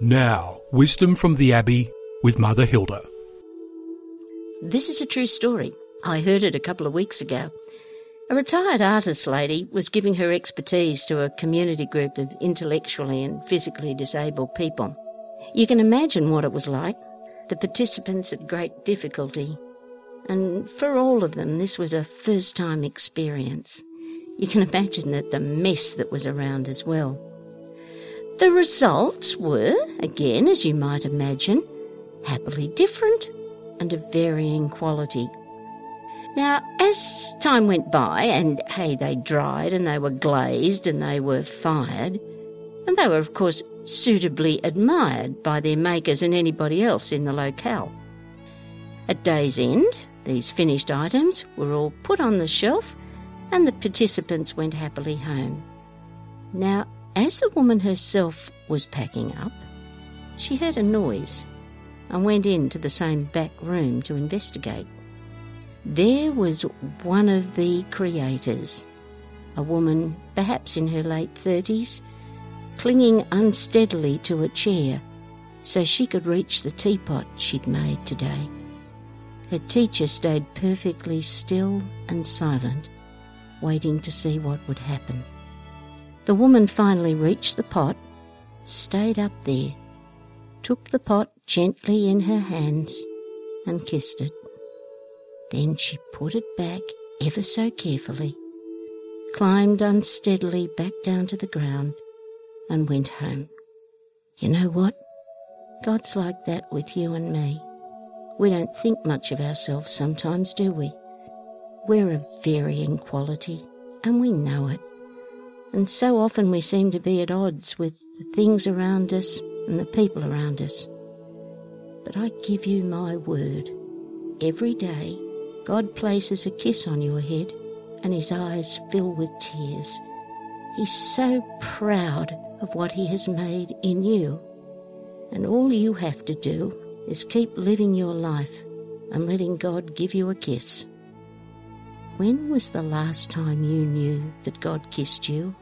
Now, wisdom from the Abbey with Mother Hilda. This is a true story. I heard it a couple of weeks ago. A retired artist lady was giving her expertise to a community group of intellectually and physically disabled people. You can imagine what it was like. The participants had great difficulty, and for all of them, this was a first time experience. You can imagine that the mess that was around as well. The results were, again, as you might imagine, happily different and of varying quality. Now, as time went by, and hey, they dried and they were glazed and they were fired, and they were, of course, suitably admired by their makers and anybody else in the locale. At day's end, these finished items were all put on the shelf and the participants went happily home. Now, as the woman herself was packing up, she heard a noise and went into the same back room to investigate. There was one of the creators, a woman perhaps in her late thirties, clinging unsteadily to a chair so she could reach the teapot she'd made today. Her teacher stayed perfectly still and silent, waiting to see what would happen. The woman finally reached the pot, stayed up there, took the pot gently in her hands, and kissed it. Then she put it back ever so carefully, climbed unsteadily back down to the ground, and went home. You know what? God's like that with you and me. We don't think much of ourselves sometimes, do we? We're of varying quality, and we know it. And so often we seem to be at odds with the things around us and the people around us. But I give you my word. Every day, God places a kiss on your head and his eyes fill with tears. He's so proud of what he has made in you. And all you have to do is keep living your life and letting God give you a kiss. When was the last time you knew that God kissed you?